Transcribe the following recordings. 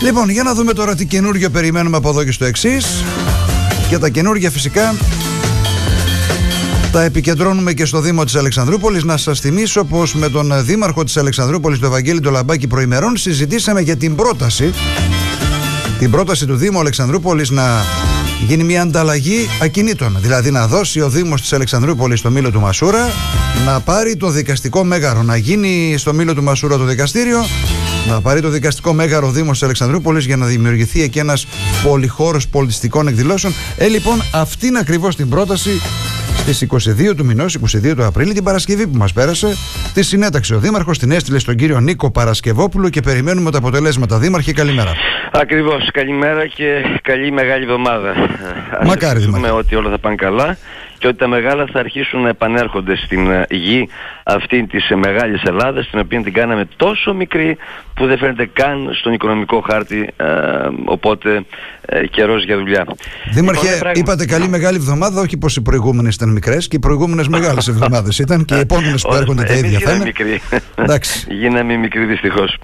Λοιπόν, για να δούμε τώρα τι καινούργιο περιμένουμε από εδώ και στο εξής. Και τα καινούργια φυσικά τα επικεντρώνουμε και στο Δήμο της Αλεξανδρούπολης. Να σας θυμίσω πως με τον Δήμαρχο της Αλεξανδρούπολης, τον Ευαγγέλη Λαμπάκη προημερών, συζητήσαμε για την πρόταση την πρόταση του Δήμου Αλεξανδρούπολης να γίνει μια ανταλλαγή ακινήτων. Δηλαδή να δώσει ο Δήμος της Αλεξανδρούπολης στο Μήλο του Μασούρα να πάρει το δικαστικό μέγαρο. Να γίνει στο Μήλο του Μασούρα το δικαστήριο, να πάρει το δικαστικό μέγαρο ο Δήμος της Αλεξανδρούπολης για να δημιουργηθεί εκεί ένας πολυχώρος πολιτιστικών εκδηλώσεων. Ε, λοιπόν, αυτή είναι ακριβώς την πρόταση Στις 22 του μηνός, 22 του Απρίλη, την Παρασκευή που μας πέρασε, τη συνέταξε ο Δήμαρχος, την έστειλε στον κύριο Νίκο Παρασκευόπουλο και περιμένουμε τα αποτελέσματα. Δήμαρχε, καλημέρα. Ακριβώς. Καλημέρα και καλή μεγάλη εβδομάδα. Μακάρι, Δήμαρχε. ότι όλα θα πάνε καλά και ότι τα μεγάλα θα αρχίσουν να επανέρχονται στην ε, γη αυτή της μεγάλης Ελλάδας την οποία την κάναμε τόσο μικρή που δεν φαίνεται καν στον οικονομικό χάρτη ε, οπότε ε, καιρός για δουλειά. Δήμαρχε, λοιπόν, είπατε καλή μεγάλη εβδομάδα, όχι πως οι προηγούμενες ήταν μικρές και οι προηγούμενες μεγάλες εβδομάδες ήταν και οι επόμενες που έρχονται τα ίδια θα είναι. μικροί. Γίναμε μικροί δυστυχώς.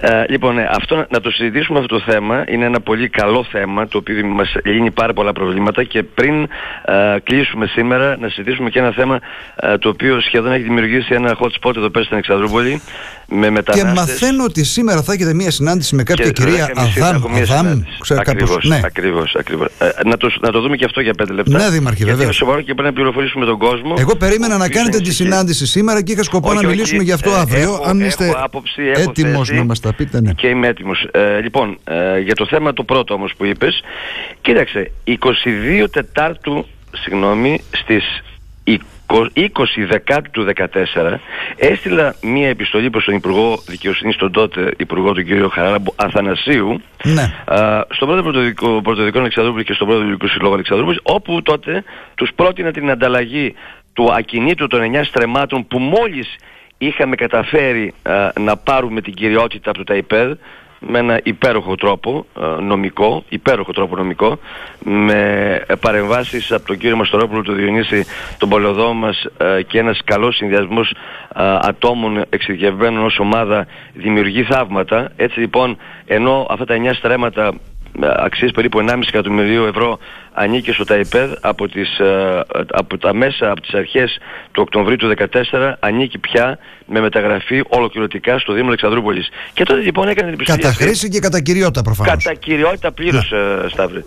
Ε, λοιπόν, ναι, αυτό, να το συζητήσουμε αυτό το θέμα είναι ένα πολύ καλό θέμα το οποίο μας λύνει πάρα πολλά προβλήματα και πριν ε, κλείσουμε σήμερα να συζητήσουμε και ένα θέμα ε, το οποίο σχεδόν έχει δημιουργήσει ένα hot spot εδώ πέρα στην Εξαδρούπολη με μετανάστες. Και μαθαίνω ότι σήμερα θα έχετε μία συνάντηση με κάποια κυρία Αδάμ. Αδάμ ακριβώς, ναι. ακριβώς, ακριβώς. Ε, να, το, να το δούμε και αυτό για πέντε λεπτά. Ναι, Δήμαρχε, βέβαια. Είναι σοβαρό και πρέπει να πληροφορήσουμε τον κόσμο. Εγώ περίμενα να κάνετε τη συνάντηση σήμερα και είχα σκοπό όχι, να μιλήσουμε όχι, γι' αυτό ε, αύριο. Έχω, αν είστε έτοιμος να μας τα πείτε, ναι. Και είμαι έτοιμος. Ε, λοιπόν, ε, για το θέμα το πρώτο όμως που είπες, κοίταξε, 22 Τετάρτου συγγνώμη, στις 20 Δεκάτου του 2014 έστειλα μία επιστολή προς τον Υπουργό Δικαιοσύνης, τον τότε Υπουργό του κ. Χαράμπου Αθανασίου ναι. α, στον πρώτο πρωτοδικό, πρωτοδικό Αλεξανδρούπολη και στον πρώτο Ελληνικό Συλλόγο Αλεξανδρούπολη όπου τότε τους πρότεινα την ανταλλαγή του ακινήτου των 9 στρεμάτων που μόλις είχαμε καταφέρει να πάρουμε την κυριότητα από το ΤΑΙΠΕΔ με ένα υπέροχο τρόπο ε, νομικό, υπέροχο τρόπο νομικό, με παρεμβάσεις από τον κύριο Μαστορόπουλο, του Διονύση, τον πολεοδό μας ε, και ένας καλός συνδυασμός ε, ατόμων εξειδικευμένων ως ομάδα δημιουργεί θαύματα. Έτσι λοιπόν, ενώ αυτά τα 9 στρέμματα αξίες περίπου 1,5 εκατομμυρίου ευρώ ανήκει στο ΤΑΙΠΕΔ από, τις, ε, από τα μέσα, από τις αρχές του Οκτωβρίου του 2014 ανήκει πια με μεταγραφή ολοκληρωτικά στο Δήμο Αλεξανδρούπολης. Και τότε λοιπόν έκανε την επιστολή. Κατά χρήση και κατά κυριότητα προφανώς. Κατά κυριότητα πλήρως, ναι. Ε, Σταύρη.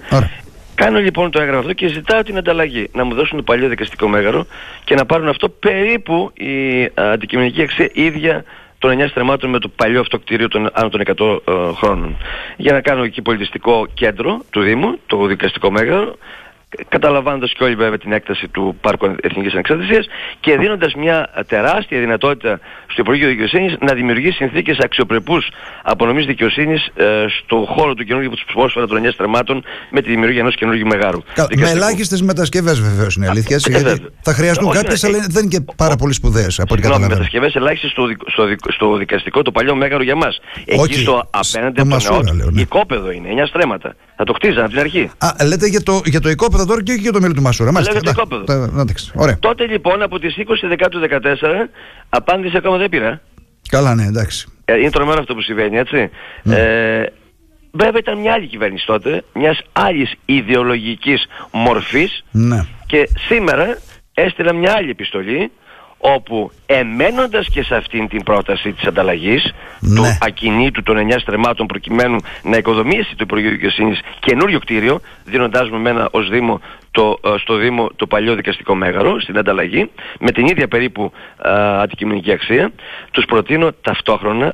Κάνω λοιπόν το έγγραφο αυτό και ζητάω την ανταλλαγή. Να μου δώσουν το παλιό δικαστικό μέγαρο και να πάρουν αυτό περίπου η ε, αντικειμενική αξία ίδια των 9 στρεμάτων με το παλιό αυτό κτίριο των άνω των 100 ε, χρόνων. Για να κάνω εκεί πολιτιστικό κέντρο του Δήμου, το δικαστικό μέγαρο, καταλαμβάνοντας και όλοι βέβαια την έκταση του Πάρκου Εθνικής Ανεξαρτησίας και δίνοντας μια τεράστια δυνατότητα στο Υπουργείο Δικαιοσύνης να δημιουργήσει συνθήκες αξιοπρεπούς απονομής δικαιοσύνης ε, στο χώρο του καινούργιου που τους πρόσφερα των 9 στρεμάτων με τη δημιουργία ενός καινούργιου μεγάρου. Κα, με ελάχιστες μετασκευές βεβαίως είναι αλήθεια. Ε, γιατί θα χρειαστούν κάποιες αλλά δεν είναι και πάρα πολύ σπουδαίες από ό,τι καταλαβαίνω. μετασκευές ελάχιστες στο, στο, στο, δικαστικό το παλιό μέγαρο για μας. Εκεί στο απέναντι από το νεό, ναι. οικόπεδο είναι, 9 στρέμματα. Θα το χτίζανε από την αρχή. Α, λέτε για το, για το οικόπεδο τώρα και όχι για το μέλο του Μασούρα. Μάλιστα. το οικόπεδο. Ωραία. Τότε λοιπόν από τις 20 Δεκάτου 14 απάντηση ακόμα δεν πήρα. Καλά, ναι, εντάξει. Ε, είναι τρομερό αυτό που συμβαίνει, έτσι. Ναι. Ε, βέβαια ήταν μια άλλη κυβέρνηση τότε, μιας άλλης ιδεολογικής μορφής ναι. και σήμερα έστειλα μια άλλη επιστολή όπου εμένοντας και σε αυτήν την πρόταση της ανταλλαγής ναι. του ακινήτου των 9 στρεμάτων προκειμένου να οικοδομήσει το Υπουργείο Δικαιοσύνης καινούριο κτίριο δίνοντάς μου μένα ως Δήμο το, ε, στο Δήμο το παλιό δικαστικό μέγαρο στην ανταλλαγή με την ίδια περίπου α, ε, αντικειμενική αξία τους προτείνω ταυτόχρονα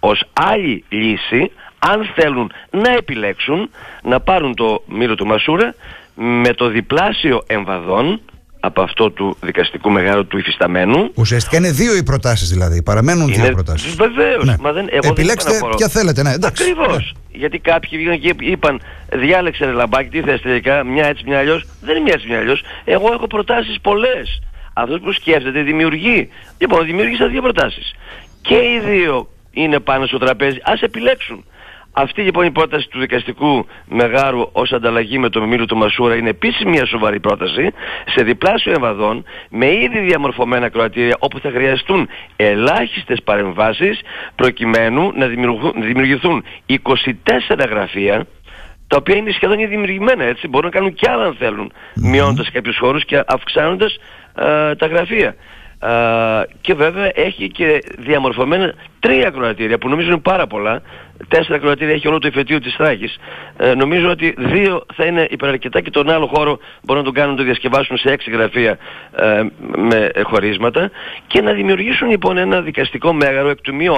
ως άλλη λύση αν θέλουν να επιλέξουν να πάρουν το μύρο του Μασούρα με το διπλάσιο εμβαδόν από αυτό του δικαστικού μεγάλου του υφισταμένου. Ουσιαστικά είναι δύο οι προτάσεις δηλαδή. Παραμένουν είναι... δύο προτάσεις. Βεβαίως. Ναι. Επιλέξτε ποια θέλετε. Ναι, Ακριβώς. Ναι. Γιατί κάποιοι βγήκαν και είπαν, διάλεξε ρε λαμπάκι, τι θες τελικά, μια έτσι, μια αλλιώς. Δεν είναι μια έτσι, μια αλλιώς. Εγώ έχω προτάσεις πολλές. Αυτός που σκέφτεται δημιουργεί. Λοιπόν, δημιούργησα δύο προτάσεις. Και οι δύο είναι πάνω στο τραπέζι. Α επιλέξουν. Αυτή λοιπόν η πρόταση του δικαστικού Μεγάρου ως ανταλλαγή με το μημήλιο του Μασούρα είναι επίσης μια σοβαρή πρόταση σε διπλάσιο εμβαδόν με ήδη διαμορφωμένα κροατήρια όπου θα χρειαστούν ελάχιστες παρεμβάσεις προκειμένου να δημιουργηθούν 24 γραφεία τα οποία είναι σχεδόν ήδη δημιουργημένα έτσι, μπορούν να κάνουν κι άλλα αν θέλουν, μειώνοντας κάποιους χώρους και αυξάνοντας ε, τα γραφεία. Uh, και βέβαια έχει και διαμορφωμένα τρία κροατήρια που νομίζω είναι πάρα πολλά. Τέσσερα κροατήρια έχει όλο το εφετείο της Θράκης. Uh, νομίζω ότι δύο θα είναι υπεραρκετά και τον άλλο χώρο μπορούν να τον κάνουν να το διασκευάσουν σε έξι γραφεία uh, με χωρίσματα και να δημιουργήσουν λοιπόν ένα δικαστικό μέγαρο εκ του μη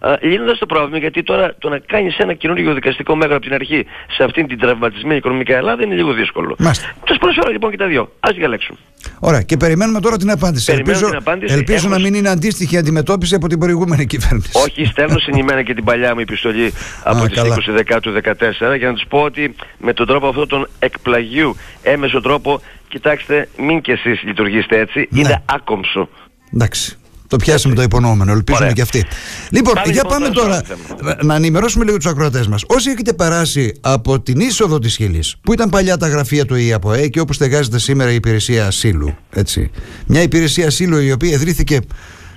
όντως λύνοντας το πρόβλημα γιατί τώρα το να κάνεις ένα καινούργιο δικαστικό μέγαρο από την αρχή σε αυτήν την τραυματισμένη οικονομικά Ελλάδα είναι λίγο δύσκολο. Τους προσφέρω λοιπόν και τα δυο. Ας διαλέξουν. Ωραία και περιμένουμε τώρα την απάντηση. ελπίζω, την απάντηση. ελπίζω να μην είναι αντίστοιχη αντιμετώπιση από την προηγούμενη κυβέρνηση. Όχι, στέλνω συνημένα και την παλιά μου επιστολή από τις 20 Δεκάτου 14 για να τους πω ότι με τον τρόπο αυτό τον εκπλαγίου έμεσο τρόπο κοιτάξτε μην και εσείς λειτουργήσετε έτσι, ναι. είναι άκομψο. Εντάξει. Το πιάσαμε το υπονοούμενο, ελπίζουμε Ωραία. και αυτοί. Λοιπόν, για λοιπόν πάμε τώρα να ενημερώσουμε λίγο τους ακροατές μας. Όσοι έχετε περάσει από την είσοδο της Χιλής, που ήταν παλιά τα γραφεία του ΙΑΠΟΕ και όπου στεγάζεται σήμερα η υπηρεσία ασύλου. Έτσι. Μια υπηρεσία ασύλου η οποία ιδρύθηκε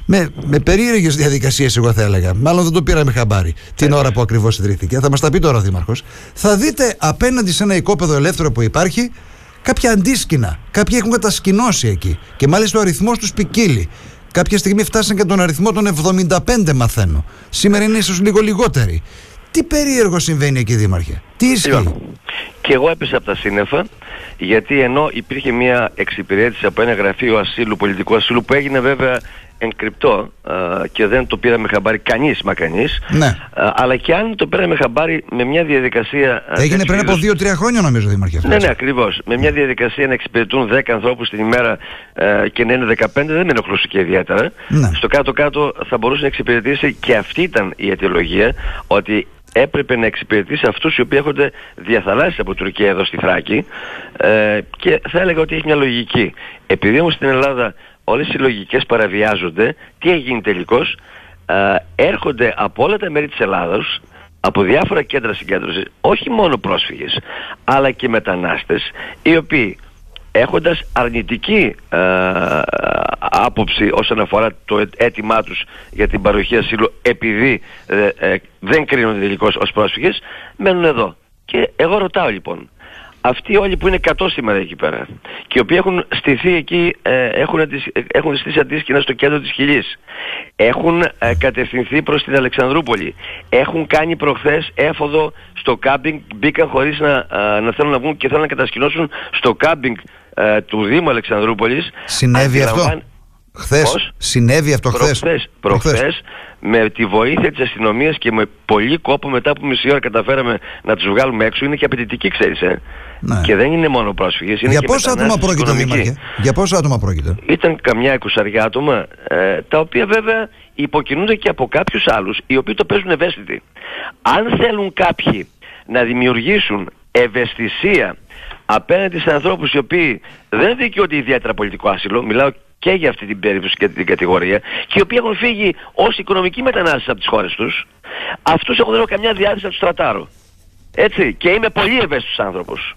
με, με περίεργες διαδικασίες, εγώ θα έλεγα. Μάλλον δεν το πήραμε χαμπάρι την ώρα που ακριβώς ιδρύθηκε. Θα μας τα πει τώρα ο Δήμαρχος. Θα δείτε απέναντι σε ένα οικόπεδο ελεύθερο που υπάρχει κάποια αντίσκηνα. Κάποιοι έχουν κατασκηνώσει εκεί. Και μάλιστα ο αριθμός τους ποικίλει. Κάποια στιγμή φτάσαν και τον αριθμό των 75 μαθαίνω. Σήμερα είναι ίσως λίγο λιγότεροι. Τι περίεργο συμβαίνει εκεί Δήμαρχε; Τι ισχύει. Λοιπόν, και εγώ έπεσα από τα σύννεφα γιατί ενώ υπήρχε μια εξυπηρέτηση από ένα γραφείο ασύλου, πολιτικού ασύλου που έγινε βέβαια εγκρυπτό και δεν το πήραμε χαμπάρι κανείς μα κανείς ναι. αλλά και αν το πήραμε χαμπάρι με μια διαδικασία Έγινε πριν από 2-3 χρόνια νομίζω Δήμαρχε Ναι, ναι ακριβώς με μια διαδικασία να εξυπηρετούν 10 ανθρώπους την ημέρα και να είναι 15 δεν με ενοχλούσε και ιδιαίτερα ναι. στο κάτω-κάτω θα μπορούσε να εξυπηρετήσει και αυτή ήταν η αιτιολογία ότι έπρεπε να εξυπηρετήσει αυτούς οι οποίοι έχονται διαθαλάσσει από Τουρκία εδώ στη Θράκη ε, και θα έλεγα ότι έχει μια λογική. Επειδή όμως στην Ελλάδα όλες οι λογικές παραβιάζονται, τι έχει τελικώς, ε, έρχονται από όλα τα μέρη της Ελλάδας, από διάφορα κέντρα συγκέντρωσης, όχι μόνο πρόσφυγες, αλλά και μετανάστες, οι οποίοι έχοντας αρνητική ε, άποψη όσον αφορά το αίτημά τους για την παροχή ασύλου επειδή ε, ε, δεν κρίνονται τελικώς ως πρόσφυγες, μένουν εδώ. Και εγώ ρωτάω λοιπόν, αυτοί όλοι που είναι 100 σήμερα εκεί πέρα και οι οποίοι έχουν στηθεί εκεί, ε, έχουν, έχουν στήσει αντίσκηνα στο κέντρο της Χιλής, έχουν ε, κατευθυνθεί προς την Αλεξανδρούπολη, έχουν κάνει προχθές έφοδο στο κάμπινγκ, μπήκαν χωρίς να, να θέλουν να βγουν και θέλουν να κατασκηνώσουν στο κάμπινγκ του Δήμου Αλεξανδρούπολης. Συνέβη αυτό; Χθες, συνέβη αυτό χθες; Προχθές, προχθές, με τη βοήθεια της αστυνομίας και με πολύ κόπο μετά από μισή ώρα καταφέραμε να τους βγάλουμε έξω. Είναι και απαιτητική ξέρεις ε. Ναι. Και δεν είναι μόνο πρόσφυγες. Είναι Για και πόσα άτομα πρόκειται Δήμαρχε. Για πόσα άτομα πρόκειται; Ήταν καμιά εικοσαριά άτομα ε, τα οποία βέβαια υποκινούνται και από κάποιους άλλους οι οποίοι το παίζουν ευαίσθητοι. Αν θέλουν κάποιοι να δημιουργήσουν ευαισθησία απέναντι σε ανθρώπους οι οποίοι δεν δικαιούνται ιδιαίτερα πολιτικό άσυλο, μιλάω και για αυτή την περίπτωση και την κατηγορία και οι οποίοι έχουν φύγει ως οικονομικοί μετανάστες από τις χώρες τους αυτούς έχω δεν καμιά διάθεση να τους στρατάρω έτσι και είμαι πολύ ευαίσθητος άνθρωπος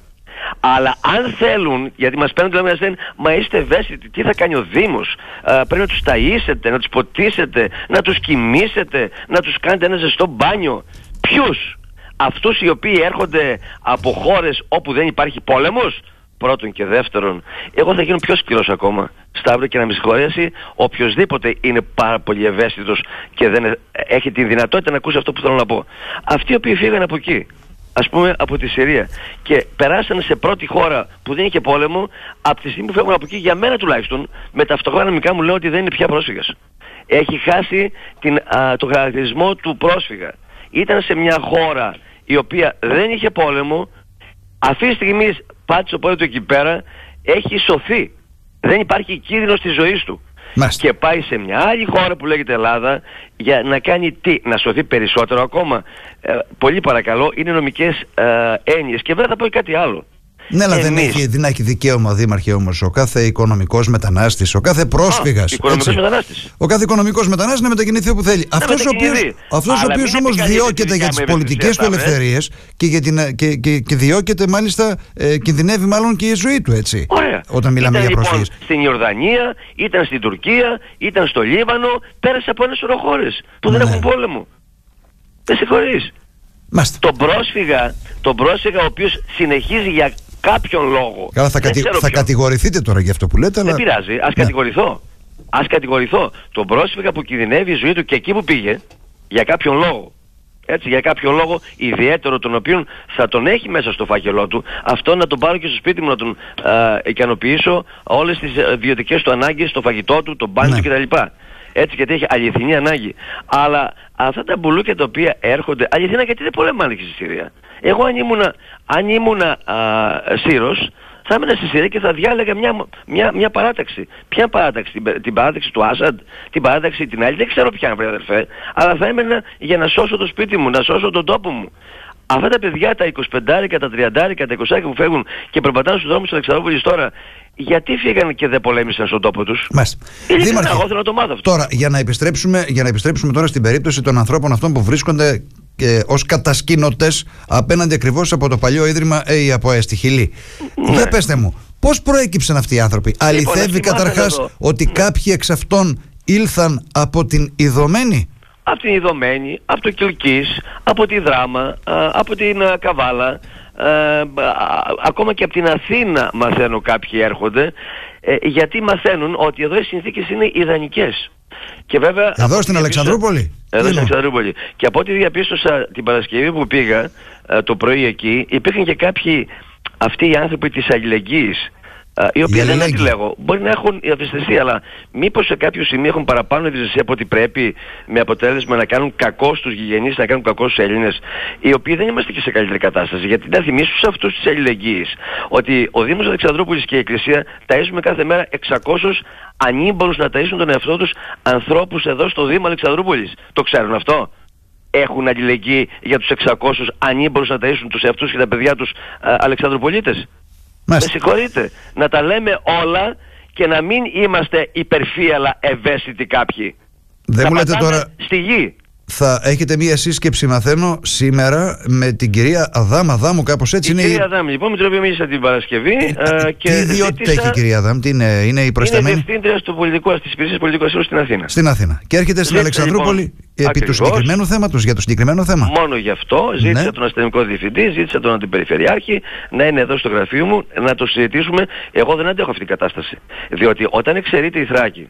αλλά αν θέλουν, γιατί μας παίρνουν το λένε, μας είστε ευαίσθητοι, τι θα κάνει ο Δήμος, πρέπει να τους ταΐσετε, να τους ποτίσετε, να τους κοιμήσετε, να τους κάνετε ένα ζεστό μπάνιο. Ποιους, αυτούς οι οποίοι έρχονται από χώρες όπου δεν υπάρχει πόλεμος, πρώτον και δεύτερον, εγώ θα γίνω πιο σκληρός ακόμα. Σταύρο και να με συγχωρέσει, οποιοδήποτε είναι πάρα πολύ ευαίσθητος και δεν έχει την δυνατότητα να ακούσει αυτό που θέλω να πω. Αυτοί οι οποίοι φύγανε από εκεί, ας πούμε από τη Συρία και περάσανε σε πρώτη χώρα που δεν είχε πόλεμο, από τη στιγμή που φεύγουν από εκεί, για μένα τουλάχιστον, με ταυτόχρονα μικρά μου λέω ότι δεν είναι πια πρόσφυγας. Έχει χάσει την, το χαρακτηρισμό του πρόσφυγα. Ήταν σε μια χώρα η οποία δεν είχε πόλεμο, αυτή τη στιγμή πάτησε το πόδι του εκεί πέρα, έχει σωθεί. Δεν υπάρχει κίνδυνος της ζωής του. Και πάει σε μια άλλη χώρα που λέγεται Ελλάδα για να κάνει τι, να σωθεί περισσότερο ακόμα. Ε, πολύ παρακαλώ, είναι νομικές ε, έννοιες. Και βέβαια θα πω κάτι άλλο. Ναι, αλλά δεν έχει, δεν έχει δικαίωμα, Δήμαρχε, όμως ο κάθε οικονομικός μετανάστης, ο κάθε πρόσφυγας. Ο κάθε οικονομικός μετανάστης να μετακινηθεί όπου θέλει. Αυτός ο οποίο αυτός ο οποίος όμως διώκεται για τις πολιτικές του ελευθερίες και, για την, και, και, και διώκεται μάλιστα, ε, κινδυνεύει μάλλον και η ζωή του, έτσι. Ωραία. Όταν μιλάμε ήταν, για πρόσφυγες. Λοιπόν, στην Ιορδανία, ήταν στην Τουρκία, ήταν στο Λίβανο, πέρασε από ένα σωρό χώρες που δεν ναι. έχουν πόλεμο. Δεν συγχωρεί. Τον πρόσφυγα, τον πρόσφυγα ο οποίος συνεχίζει για κάποιον λόγο. Καλά, θα, κατη... θα κατηγορηθείτε τώρα για αυτό που λέτε, αλλά... Δεν πειράζει, ας ναι. κατηγορηθώ. Ας κατηγορηθώ. Τον πρόσφυγα που κινδυνεύει η ζωή του και εκεί που πήγε, για κάποιον λόγο. Έτσι, για κάποιο λόγο ιδιαίτερο τον οποίο θα τον έχει μέσα στο φάκελό του, αυτό να τον πάρω και στο σπίτι μου να τον α, ικανοποιήσω όλες τις ιδιωτικές του ανάγκες, το φαγητό του, το μπάνι ναι. του κτλ έτσι γιατί έχει αληθινή ανάγκη. Αλλά αυτά τα μπουλούκια τα οποία έρχονται, αληθινά γιατί δεν πολεμάνε και στη Συρία. Εγώ αν ήμουνα, αν ήμουνα α, Σύρος, θα έμενα στη Συρία και θα διάλεγα μια, μια, μια παράταξη. Ποια παράταξη, την, την παράταξη του Άσαντ, την παράταξη την άλλη, δεν ξέρω ποια βρε αδερφέ, αλλά θα έμενα για να σώσω το σπίτι μου, να σώσω τον τόπο μου. Αυτά τα παιδιά, τα 25, τα 30, τα 20 που φεύγουν και περπατάνε στους δρόμους της Αλεξανδρούπολης τώρα, γιατί φύγανε και δεν πολέμησαν στον τόπο τους; Μάλιστα. Δήμαρχε, εγώ θέλω να το μάθω αυτό. Τώρα, για να, επιστρέψουμε, για να επιστρέψουμε τώρα στην περίπτωση των ανθρώπων αυτών που βρίσκονται και ως κατασκήνωτες απέναντι ακριβώς από το παλιό ίδρυμα ΕΙΑΠΟΕ στη Χιλή. Ναι. Για πέστε μου, πώς προέκυψαν αυτοί οι άνθρωποι; Λοιπόν, Αληθεύει καταρχάς ότι ναι. κάποιοι εξ αυτών ήλθαν από την ειδωμένη από την Ιδωμένη, από το Κιλκής, από τη Δράμα, από την Καβάλα, ακόμα και από την Αθήνα μαθαίνω κάποιοι έρχονται, ε, γιατί μαθαίνουν ότι εδώ οι συνθήκες είναι ιδανικές. Και βέβαια, εδώ στην Αλεξανδρούπολη; Εδώ στην Αλεξανδρούπολη. Και από ό,τι διαπίστωσα την Παρασκευή που πήγα ε, το πρωί εκεί, υπήρχαν και κάποιοι αυτοί οι άνθρωποι της αλληλεγγύης οι οποίοι δεν αντιλέγω. Μπορεί να έχουν ευαισθησία, αλλά μήπως σε κάποιο σημείο έχουν παραπάνω ευαισθησία από ό,τι πρέπει, με αποτέλεσμα να κάνουν κακό στους γηγενείς, να κάνουν κακό στους Έλληνες, οι οποίοι δεν είμαστε και σε καλύτερη κατάσταση. Γιατί να θυμίσω σε αυτούς τη αλληλεγγύη ότι ο Δήμος Αλεξανδρούπολης και η Εκκλησία ταΐζουμε κάθε μέρα 600 ανήμπορους να ταΐσουν τον εαυτό τους ανθρώπους εδώ στο Δήμο Αλεξανδρούπολης. Το ξέρουν αυτό; Έχουν αλληλεγγύη για τους 600 ανήμπορους να ταΐσουν τους εαυτούς και τα παιδιά τους Αλεξανδροπολίτες; Με συγχωρείτε. Να τα λέμε όλα και να μην είμαστε υπερφύαλα ευαίσθητοι κάποιοι. Δεν μου λέτε τώρα... Στη γη θα έχετε μία σύσκεψη, μαθαίνω, σήμερα με την κυρία Αδάμ. Αδάμ, κάπως έτσι η είναι. Η κυρία Αδάμ, λοιπόν, με την οποία μίλησα την Παρασκευή. Ε, και τι ιδιότητα έχει η κυρία Αδάμ, τι είναι, είναι η προσταμένη; Είναι διευθύντρια του πολιτικού, της υπηρεσίας πολιτικού ασύλου στην Αθήνα. Στην Αθήνα. Και έρχεται στην Αλεξανδρούπολη λοιπόν, επί ακριβώς, του συγκεκριμένου θέματος, για το συγκεκριμένο θέμα. Μόνο γι' αυτό ζήτησα ναι. τον αστυνομικό διευθυντή, ζήτησα τον αντιπεριφερειάρχη να είναι εδώ στο γραφείο μου να το συζητήσουμε. Εγώ δεν αντέχω αυτή την κατάσταση. Διότι όταν εξαιρείται η Θράκη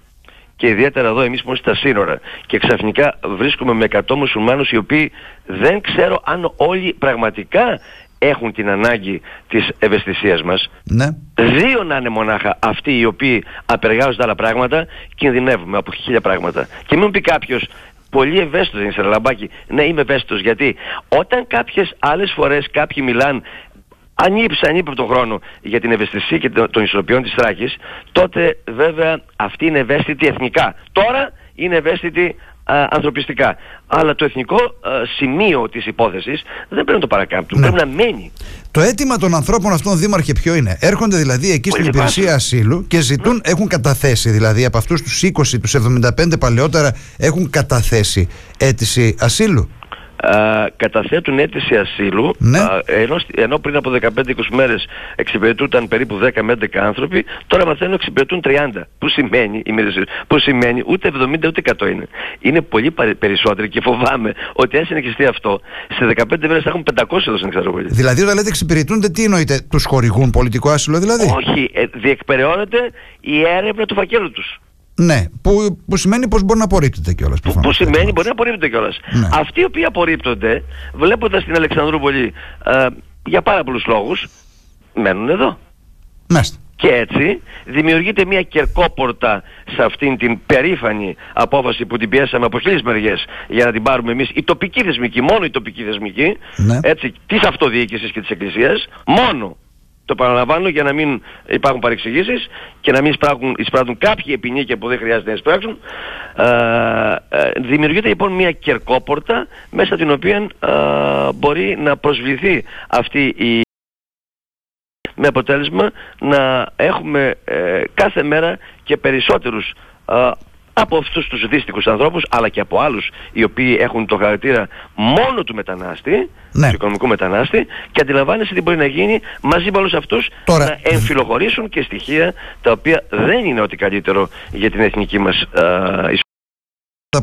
και ιδιαίτερα εδώ εμείς που είμαστε στα σύνορα και ξαφνικά βρίσκουμε με 100 μουσουλμάνους οι οποίοι δεν ξέρω αν όλοι πραγματικά έχουν την ανάγκη της ευαισθησίας μας. Ναι. Δύο να είναι μονάχα αυτοί οι οποίοι απεργάζονται άλλα πράγματα, κινδυνεύουμε από χίλια πράγματα. Και μην πει κάποιος, πολύ ευαίσθητος είναι σε λαμπάκι. Ναι, είμαι ευαίσθητος γιατί όταν κάποιες άλλες φορές κάποιοι μιλάνε ανήψε, ανήψε τον χρόνο για την ευαισθησία και των ισορροπιών της Θράκης, τότε βέβαια αυτή είναι ευαίσθητη εθνικά. Τώρα είναι ευαίσθητη ανθρωπιστικά. Αλλά το εθνικό σημείο της υπόθεσης δεν πρέπει να το παρακάμπτουν, ναι. πρέπει να μένει. Το αίτημα των ανθρώπων αυτών, Δήμαρχε, ποιο είναι; Έρχονται δηλαδή εκεί στην υπηρεσία ασύλου και ζητούν, ναι. έχουν καταθέσει δηλαδή από αυτούς τους 20, τους 75 παλαιότερα έχουν καταθέσει αίτηση ασύλου; Καταθέτουν αίτηση ασύλου ναι. ενώ, ενώ πριν από 15-20 μέρες εξυπηρετούνταν περίπου 10 με 11 άνθρωποι τώρα μαθαίνουν εξυπηρετούν 30 που σημαίνει, που σημαίνει ούτε 70 ούτε 100 είναι. Είναι πολύ περισσότεροι και φοβάμαι ότι αν συνεχιστεί αυτό σε 15 μέρες θα έχουν 500 εδώ στην Εξαρροπολή Δηλαδή όταν λέτε εξυπηρετούνται τι εννοείτε τους χορηγούν πολιτικό άσυλο δηλαδή; Όχι, ε, διεκπεραιώνεται η έρευνα του φακέλου τους ναι, που, που σημαίνει πως μπορεί να απορρίπτεται κιόλας. Που, που σημαίνει μπορεί να απορρίπτεται κιόλας. Ναι. Αυτοί οι οποίοι απορρίπτονται, βλέποντας την Αλεξανδρούπολη ε, για πάρα πολλούς λόγους, μένουν εδώ. Μάλιστα. Και έτσι δημιουργείται μια κερκόπορτα σε αυτήν την περήφανη απόφαση που την πιέσαμε από χίλιες μεριές για να την πάρουμε εμείς η τοπική θεσμική, μόνο η τοπική θεσμική, ναι. έτσι, της αυτοδιοίκησης και της Εκκλησίας, μόνο το παραλαμβάνω για να μην υπάρχουν παρεξηγήσεις και να μην εισπράττουν, εισπράττουν κάποιοι επινίκια που δεν χρειάζεται να εισπράξουν. Ε, ε, δημιουργείται λοιπόν μια κερκόπορτα μέσα την οποία ε, μπορεί να προσβληθεί αυτή η με αποτέλεσμα να έχουμε ε, κάθε μέρα και περισσότερους από αυτούς τους δύστικους ανθρώπους αλλά και από άλλους οι οποίοι έχουν το χαρακτήρα μόνο του μετανάστη, ναι. του οικονομικού μετανάστη και αντιλαμβάνεσαι τι μπορεί να γίνει μαζί με όλους αυτούς Τώρα... να εμφυλοχωρήσουν και στοιχεία τα οποία δεν είναι ό,τι καλύτερο για την εθνική μας ιστορία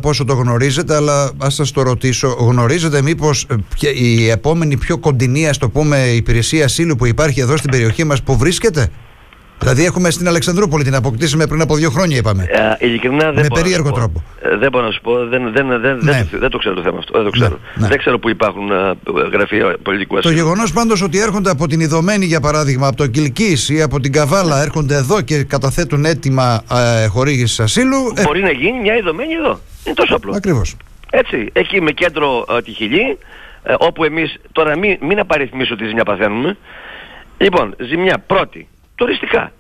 πόσο το γνωρίζετε, αλλά ας σας το ρωτήσω. Γνωρίζετε μήπως ε, η επόμενη πιο κοντινή, ας το πούμε, υπηρεσία ασύλου που υπάρχει εδώ στην περιοχή μας που βρίσκεται; Δηλαδή έχουμε στην Αλεξανδρούπολη την αποκτήσαμε πριν από δύο χρόνια, είπαμε. Ε, ειλικρινά δεν Με περίεργο τρόπο. Ε, δεν μπορώ να σου πω. Δεν, δεν, δεν, δεν, ναι. δεν, το ξέρω το θέμα αυτό. Δεν το ξέρω. Ναι, ναι. Δεν ξέρω που υπάρχουν ε, γραφεία πολιτικού ασύλου. Το γεγονός πάντως ότι έρχονται από την Ιδωμένη, για παράδειγμα, από το Κυλκής ή από την Καβάλα, έρχονται εδώ και καταθέτουν έτοιμα ε, χορήγησης ασύλου. Μπορεί να γίνει μια Ιδωμένη εδώ. Είναι τόσο απλό. Ακριβώς. Έτσι. Έχει με κέντρο ε, τη Χιλή, ε, όπου εμείς τώρα μην, μην απαριθμίσω τι ζημιά παθαίνουμε. Λοιπόν, ζημιά πρώτη τουριστικά.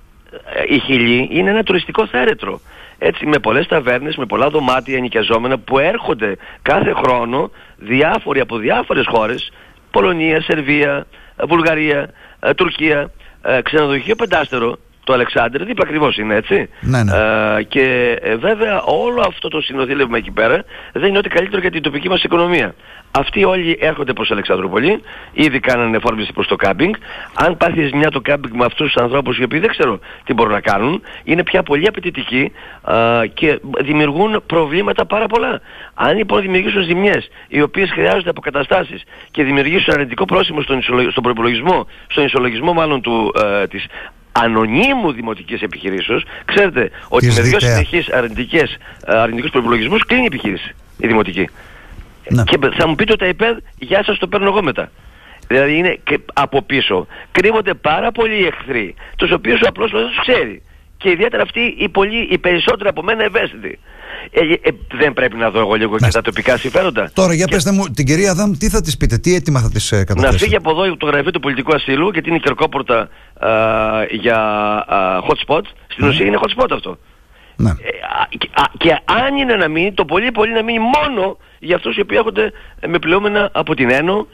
Ε, η Χιλή είναι ένα τουριστικό θέρετρο. Έτσι με πολλές ταβέρνες, με πολλά δωμάτια νοικιαζόμενα που έρχονται κάθε χρόνο διάφοροι από διάφορες χώρες Πολωνία, Σερβία, Βουλγαρία, ε, Τουρκία, ε, ξενοδοχείο πεντάστερο το Αλεξάνδρ, δίπλα ακριβώς είναι έτσι. Ναι, ναι. και βέβαια όλο αυτό το συνοδήλευμα εκεί πέρα δεν είναι ό,τι καλύτερο για την τοπική μας οικονομία. Αυτοί όλοι έρχονται προς Αλεξανδρούπολη, ήδη κάνανε φόρμηση προς το κάμπινγκ. Αν πάθεις μια το κάμπινγκ με αυτούς τους ανθρώπους οι οποίοι δεν ξέρω τι μπορούν να κάνουν, είναι πια πολύ απαιτητικοί α, και δημιουργούν προβλήματα πάρα πολλά. Αν λοιπόν δημιουργήσουν ζημιές οι οποίες χρειάζονται αποκαταστάσεις και δημιουργήσουν αρνητικό πρόσημο στον, στον προπολογισμό, στον ισολογισμό μάλλον του, ε, της ανωνύμου δημοτικής επιχειρήσεως, ξέρετε ότι με δύο συνεχείς αρνητικές, ε, αρνητικούς προπολογισμούς κλείνει η επιχείρηση, η δημοτική. Ναι. Και θα μου πείτε ότι τα ΕΠΕΔ, γεια σας το παίρνω εγώ μετά. Δηλαδή είναι και από πίσω. Κρύβονται πάρα πολλοί εχθροί, τους οποίους ο απλός δεν τους ξέρει. Και ιδιαίτερα αυτοί οι, πολλοί, οι περισσότεροι από μένα ευαίσθητοι. Ε, ε, δεν πρέπει να δω εγώ λίγο και τα τοπικά συμφέροντα. Τώρα για και... πέστε μου, την κυρία Αδάμ, τι θα της πείτε, τι έτοιμα θα της ε, Να φύγει από εδώ το γραφείο του πολιτικού ασύλου, γιατί είναι η κερκόπορτα για α, hot spot. Στην ναι. ουσία είναι hot spot αυτό. Ναι. Ε, και, και αν είναι να μείνει, το πολύ πολύ να μείνει μόνο για αυτούς οι οποίοι έρχονται με πλεόμενα από την Ένω,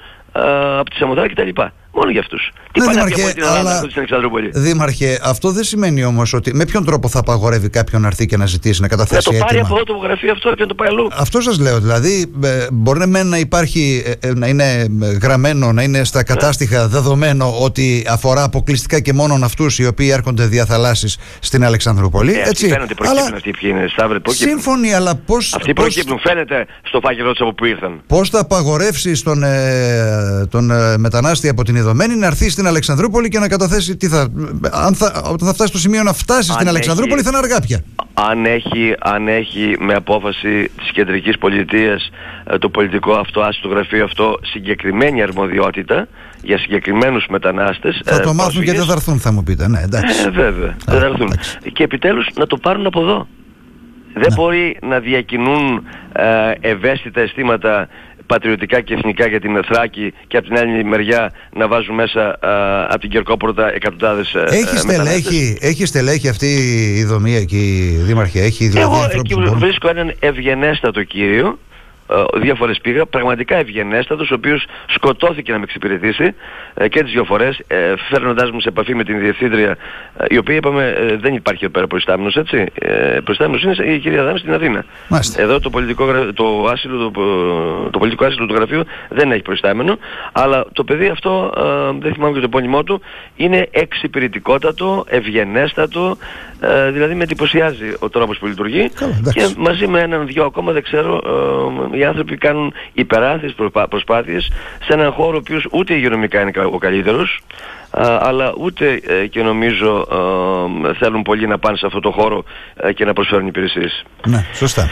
από τη Σαμοδάρα κτλ. Μόνο για αυτούς. Τι ναι, Δήμαρχε, αλλά... στην Δήμαρχε, αυτό δεν σημαίνει όμως ότι με ποιον τρόπο θα απαγορεύει κάποιον να έρθει και να ζητήσει να καταθέσει Να το πάρει έτοιμα. από εδώ το γραφείο αυτό και να το πάει αλλού. Αυτό σας λέω. Δηλαδή, ε, μπορεί να υπάρχει, ε, ε, να είναι γραμμένο, να είναι στα κατάστοιχα δεδομένο ότι αφορά αποκλειστικά και μόνο αυτούς οι οποίοι έρχονται διαθαλάσσεις στην Αλεξανδρούπολη. Ε, έτσι. Φαίνεται αλλά... αυτοί ποιοι είναι. Σταύρε, Σύμφωνοι, αλλά πώς... Αυτοί πώς... προκύπτουν, φαίνεται στο φάκελο από που ήρθαν. Πώς θα απαγορεύσει τον, ε, τον ε, μετανάστη από την Ιδωμένη να έρθει στην Αλεξανδρούπολη και να καταθέσει. Τι θα, αν θα, όταν θα φτάσει στο σημείο να φτάσει στην Αλεξανδρούπολη, θα είναι αργά πια. Αν έχει, αν έχει με απόφαση της κεντρικής πολιτείας ε, το πολιτικό αυτό, άσυτο γραφείο αυτό, συγκεκριμένη αρμοδιότητα για συγκεκριμένους μετανάστες Θα το μάθουν και δεν θα έρθουν θα μου πείτε ναι, εντάξει. Ε, βέβαια, δεν θα έρθουν Και επιτέλους να το πάρουν από εδώ Δεν ναι. μπορεί να διακινούν ε, ευαίσθητα αισθήματα πατριωτικά και εθνικά για την Θράκη και από την άλλη μεριά να βάζουν μέσα α, από την Κερκόπορτα εκατοντάδες ε, έχει στελέχη, έχει στελέχη αυτή η δομή εκεί, Δήμαρχε, έχει δηλαδή Εγώ εκεί βρίσκω έναν ευγενέστατο κύριο ε, δύο φορές πήγα, πραγματικά ευγενέστατος, ο οποίος σκοτώθηκε να με εξυπηρετήσει ε, και τις δύο φορές, ε, φέρνοντάς μου σε επαφή με την διευθύντρια, ε, η οποία είπαμε ε, δεν υπάρχει εδώ πέρα προϊστάμενος, έτσι. Ε, προϊστάμενος είναι η κυρία Δάμη στην Αθήνα. Μάλιστα. Εδώ το πολιτικό, το, άσυλο, το, το πολιτικό άσυλο του γραφείου δεν έχει προϊστάμενο, αλλά το παιδί αυτό, δεν θυμάμαι και το επώνυμό του, είναι εξυπηρετικότατο, ευγενέστατο, δηλαδή με εντυπωσιάζει ο τρόπος που λειτουργεί και μαζί με έναν δυο ακόμα δεν ξέρω οι άνθρωποι κάνουν υπεράθεσες προσπάθειες σε έναν χώρο ο οποίος ούτε υγειονομικά είναι ο καλύτερος αλλά ούτε ε, και νομίζω θέλουν πολλοί να πάνε σε αυτό το χώρο ε, και να προσφέρουν υπηρεσίες. Ναι, σωστά.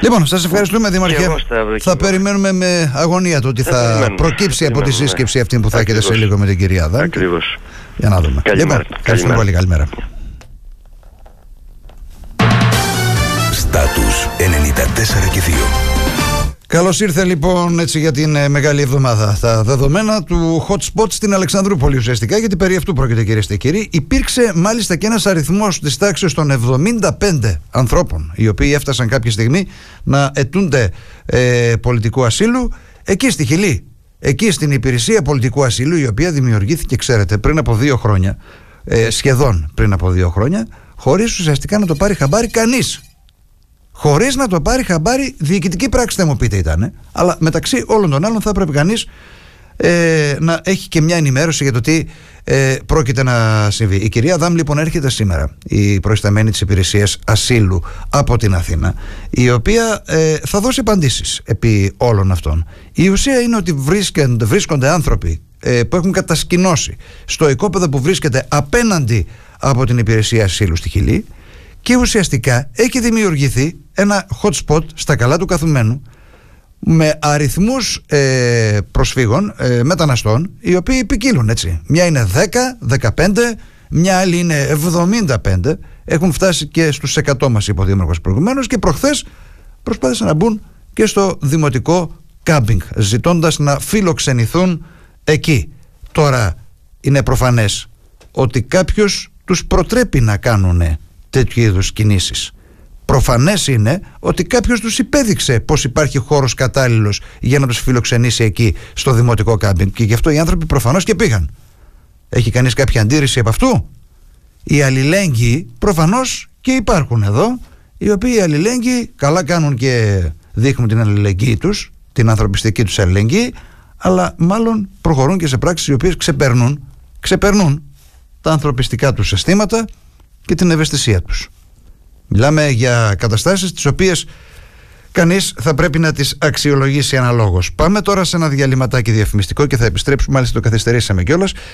Λοιπόν, σας ευχαριστούμε Δημαρχέ. Θα περιμένουμε με αγωνία το ότι θα, προκύψει από τη σύσκεψη αυτή που θα έχετε σε λίγο με την κυρία Δάκη. Ακριβώς. Για να δούμε. Καλημέρα. Λοιπόν, ευχαριστούμε πολύ. Καλημέρα. Στάτους 94 και 2. Καλώς ήρθε λοιπόν έτσι για την ε, μεγάλη εβδομάδα. Τα δεδομένα του hot spot στην Αλεξανδρούπολη ουσιαστικά, γιατί περί αυτού πρόκειται κυρίες και κύριοι. Υπήρξε μάλιστα και ένας αριθμός της τάξης των 75 ανθρώπων, οι οποίοι έφτασαν κάποια στιγμή να ετούνται ε, πολιτικού ασύλου εκεί στη Χιλή. εκεί στην υπηρεσία πολιτικού ασύλου, η οποία δημιουργήθηκε, ξέρετε, πριν από δύο χρόνια, ε, σχεδόν πριν από δύο χρόνια, χωρίς ουσιαστικά να το πάρει χαμπάρι κανείς. Χωρίς να το πάρει χαμπάρι διοικητική πράξη, δεν μου πείτε ήταν. Αλλά μεταξύ όλων των άλλων θα έπρεπε κανείς ε, να έχει και μια ενημέρωση για το τι ε, πρόκειται να συμβεί. Η κυρία Δάμ λοιπόν έρχεται σήμερα, η προϊσταμένη της υπηρεσίας ασύλου από την Αθήνα, η οποία ε, θα δώσει απαντήσεις επί όλων αυτών. Η ουσία είναι ότι βρίσκονται, βρίσκονται άνθρωποι ε, που έχουν κατασκηνώσει στο οικόπεδο που βρίσκεται απέναντι από την υπηρεσία ασύλου στη Χιλή και ουσιαστικά έχει δημιουργηθεί ένα hot spot στα καλά του καθουμένου με αριθμούς ε, προσφύγων, ε, μεταναστών, οι οποίοι ποικίλουν έτσι. Μια είναι 10, 15, μια άλλη είναι 75, έχουν φτάσει και στους 100 μας είπε ο Δήμαρχος προηγουμένως και προχθές προσπάθησαν να μπουν και στο δημοτικό κάμπινγκ, ζητώντας να φιλοξενηθούν εκεί. Τώρα είναι προφανές ότι κάποιος τους προτρέπει να κάνουν τέτοιου είδους κινήσεις. Προφανές είναι ότι κάποιος τους υπέδειξε πως υπάρχει χώρος κατάλληλος για να τους φιλοξενήσει εκεί στο δημοτικό κάμπινγκ. Και γι' αυτό οι άνθρωποι προφανώς και πήγαν. Έχει κανείς κάποια αντίρρηση από αυτού; Οι αλληλέγγυοι προφανώς και υπάρχουν εδώ, οι οποίοι αλληλέγγυοι καλά κάνουν και δείχνουν την αλληλεγγύη τους, την ανθρωπιστική τους αλληλεγγύη, αλλά μάλλον προχωρούν και σε πράξεις οι οποίες ξεπερνούν, ξεπερνούν τα ανθρωπιστικά τους αισθήματα και την ευαισθησία τους. Μιλάμε για καταστάσεις τις οποίες κανείς θα πρέπει να τις αξιολογήσει αναλόγως. Πάμε τώρα σε ένα διαλυματάκι διαφημιστικό και θα επιστρέψουμε, μάλιστα το καθυστερήσαμε κιόλας,